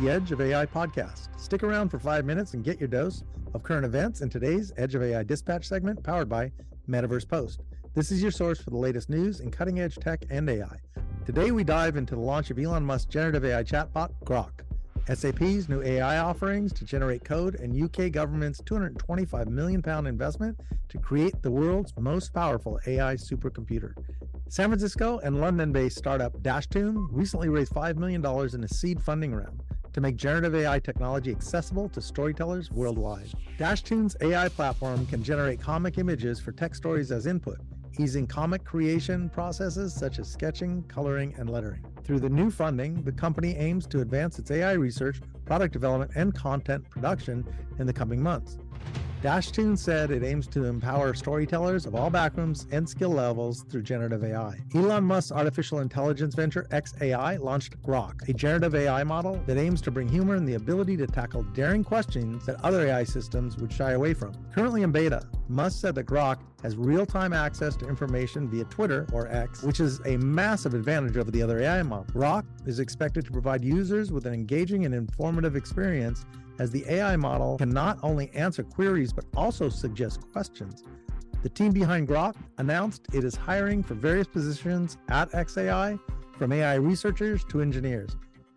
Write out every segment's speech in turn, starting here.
the Edge of AI podcast. Stick around for five minutes and get your dose of current events in today's Edge of AI dispatch segment powered by Metaverse Post. This is your source for the latest news in cutting edge tech and AI. Today, we dive into the launch of Elon Musk's generative AI chatbot, Grok, SAP's new AI offerings to generate code, and UK government's 225 million pound investment to create the world's most powerful AI supercomputer. San Francisco and London based startup Dashtoon recently raised $5 million in a seed funding round to make generative AI technology accessible to storytellers worldwide. Dashtoon's AI platform can generate comic images for text stories as input, easing comic creation processes such as sketching, coloring, and lettering. Through the new funding, the company aims to advance its AI research, product development, and content production in the coming months. Dashtoon said it aims to empower storytellers of all backgrounds and skill levels through generative AI. Elon Musk's artificial intelligence venture xAI launched Grok, a generative AI model that aims to bring humor and the ability to tackle daring questions that other AI systems would shy away from. Currently in beta, Musk said that Grok has real time access to information via Twitter or X, which is a massive advantage over the other AI models. Grok is expected to provide users with an engaging and informative experience as the AI model can not only answer queries but also suggest questions. The team behind Grok announced it is hiring for various positions at xAI, from AI researchers to engineers.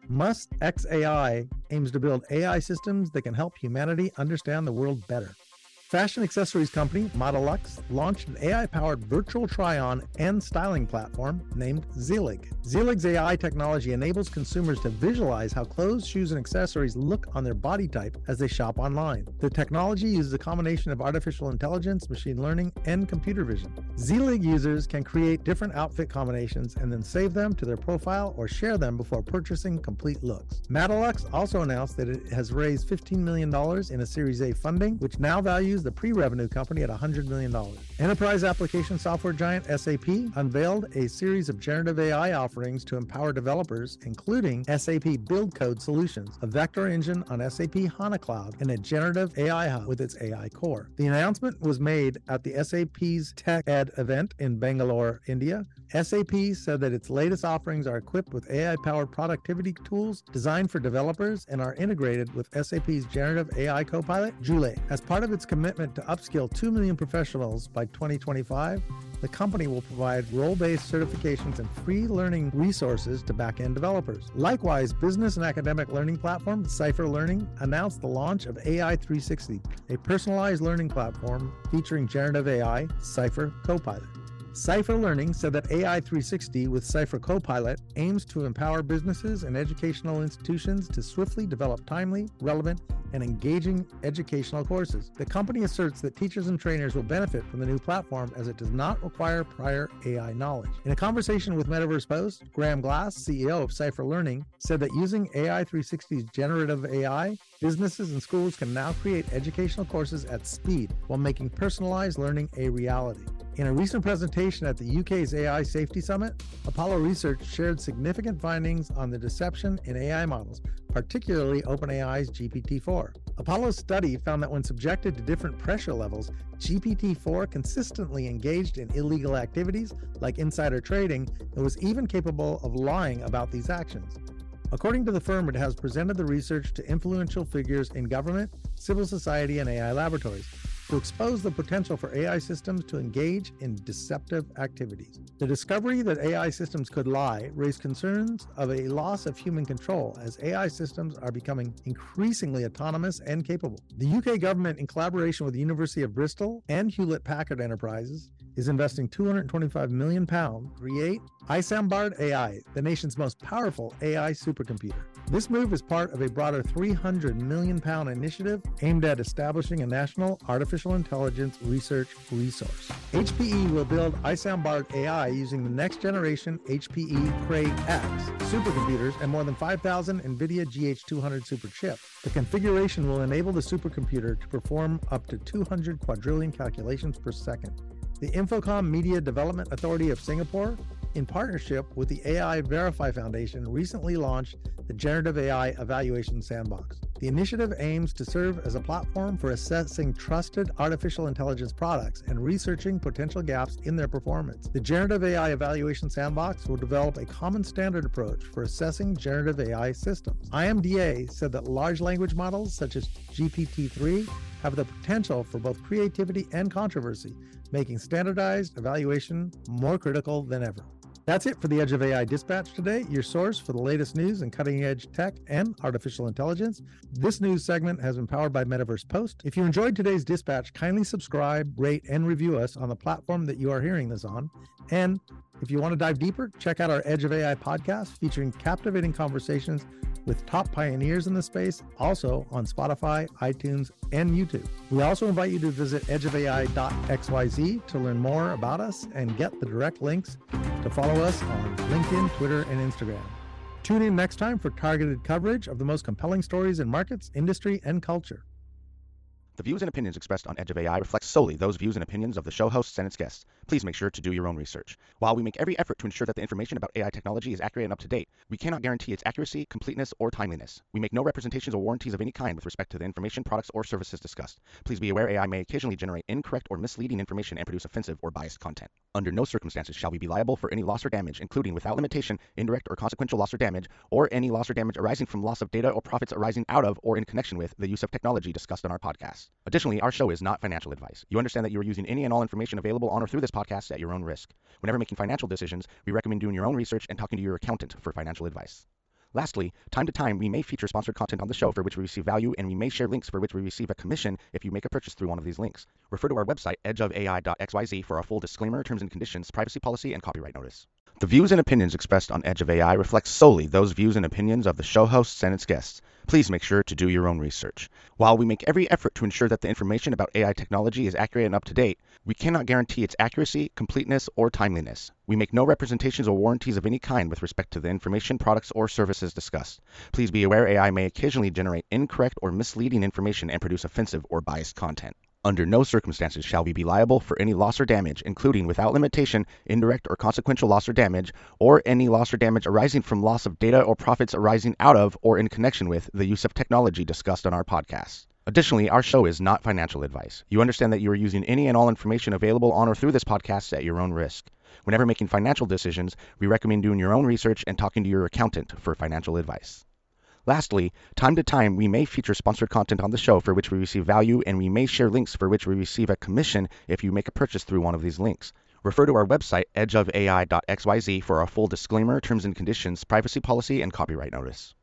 Must xAI aims to build AI systems that can help humanity understand the world better. Fashion accessories company MadaLuxe launched an AI powered virtual try on and styling platform named Zelig. Zelig's AI technology enables consumers to visualize how clothes, shoes, and accessories look on their body type as they shop online. The technology uses a combination of artificial intelligence, machine learning, and computer vision. Zelig users can create different outfit combinations and then save them to their profile or share them before purchasing complete looks. MadaLuxe also announced that it has raised $15 million in a Series A funding, which now values the pre revenue company at $100 million. Enterprise application software giant SAP unveiled a series of generative AI offerings to empower developers, including SAP Build Code Solutions, a vector engine on SAP HANA Cloud, and a generative AI hub with its AI core. The announcement was made at the SAP's Tech Ed event in Bangalore, India. SAP said that its latest offerings are equipped with AI powered productivity tools designed for developers and are integrated with SAP's generative AI copilot, Joule. As part of its commitment to upskill 2 million professionals by 2025, the company will provide role based certifications and free learning resources to back end developers. Likewise, business and academic learning platform Cypher Learning announced the launch of AI 360, a personalized learning platform featuring generative AI, Cypher Copilot. Cypher Learning said that AI 360 with Cypher Copilot aims to empower businesses and educational institutions to swiftly develop timely, relevant, and engaging educational courses. The company asserts that teachers and trainers will benefit from the new platform as it does not require prior AI knowledge. In a conversation with Metaverse Post, Graham Glass, CEO of Cypher Learning, said that using AI 360's generative AI, businesses and schools can now create educational courses at speed while making personalized learning a reality. In a recent presentation at the UK's AI Safety Summit, Apollo Research shared significant findings on the deception in AI models, particularly OpenAI's GPT 4. Apollo's study found that when subjected to different pressure levels, GPT 4 consistently engaged in illegal activities like insider trading and was even capable of lying about these actions. According to the firm, it has presented the research to influential figures in government, civil society, and AI laboratories to expose the potential for AI systems to engage in deceptive activities. The discovery that AI systems could lie raised concerns of a loss of human control as AI systems are becoming increasingly autonomous and capable. The UK government, in collaboration with the University of Bristol and Hewlett Packard Enterprises, is investing 225 million pounds to create Isambard AI, the nation's most powerful AI supercomputer. This move is part of a broader 300 million pound initiative aimed at establishing a national artificial intelligence research resource. HPE will build Isambard AI using the next generation HPE Cray EX supercomputers and more than 5,000 NVIDIA GH200 super chips. The configuration will enable the supercomputer to perform up to 200 quadrillion calculations per second. The Infocomm Media Development Authority of Singapore in partnership with the AI Verify Foundation, recently launched the Generative AI Evaluation Sandbox. The initiative aims to serve as a platform for assessing trusted artificial intelligence products and researching potential gaps in their performance. The Generative AI Evaluation Sandbox will develop a common standard approach for assessing generative AI systems. IMDA said that large language models such as GPT 3 have the potential for both creativity and controversy, making standardized evaluation more critical than ever. That's it for the Edge of AI Dispatch today, your source for the latest news in cutting edge tech and artificial intelligence. This news segment has been powered by Metaverse Post. If you enjoyed today's dispatch, kindly subscribe, rate, and review us on the platform that you are hearing this on. And if you want to dive deeper, check out our Edge of AI podcast featuring captivating conversations with top pioneers in the space, also on Spotify, iTunes, and YouTube. We also invite you to visit edgeofai.xyz to learn more about us and get the direct links to follow us on LinkedIn, Twitter, and Instagram. Tune in next time for targeted coverage of the most compelling stories in markets, industry, and culture. The views and opinions expressed on Edge of AI reflect solely those views and opinions of the show hosts and its guests. Please make sure to do your own research. While we make every effort to ensure that the information about AI technology is accurate and up to date, we cannot guarantee its accuracy, completeness, or timeliness. We make no representations or warranties of any kind with respect to the information, products, or services discussed. Please be aware AI may occasionally generate incorrect or misleading information and produce offensive or biased content. Under no circumstances shall we be liable for any loss or damage, including without limitation, indirect or consequential loss or damage, or any loss or damage arising from loss of data or profits arising out of or in connection with the use of technology discussed on our podcast. Additionally, our show is not financial advice. You understand that you are using any and all information available on or through this podcast at your own risk. Whenever making financial decisions, we recommend doing your own research and talking to your accountant for financial advice. Lastly, time to time, we may feature sponsored content on the show for which we receive value, and we may share links for which we receive a commission if you make a purchase through one of these links. Refer to our website, edgeofai.xyz, for our full disclaimer, terms and conditions, privacy policy, and copyright notice. The views and opinions expressed on Edge of AI reflect solely those views and opinions of the show hosts and its guests. Please make sure to do your own research. While we make every effort to ensure that the information about AI technology is accurate and up to date, we cannot guarantee its accuracy, completeness, or timeliness. We make no representations or warranties of any kind with respect to the information, products, or services discussed. Please be aware AI may occasionally generate incorrect or misleading information and produce offensive or biased content. Under no circumstances shall we be liable for any loss or damage, including without limitation, indirect or consequential loss or damage, or any loss or damage arising from loss of data or profits arising out of or in connection with the use of technology discussed on our podcast. Additionally, our show is not financial advice. You understand that you are using any and all information available on or through this podcast at your own risk. Whenever making financial decisions, we recommend doing your own research and talking to your accountant for financial advice. Lastly, time to time, we may feature sponsored content on the show for which we receive value, and we may share links for which we receive a commission if you make a purchase through one of these links. Refer to our website, edgeofai.xyz, for our full disclaimer, terms and conditions, privacy policy, and copyright notice.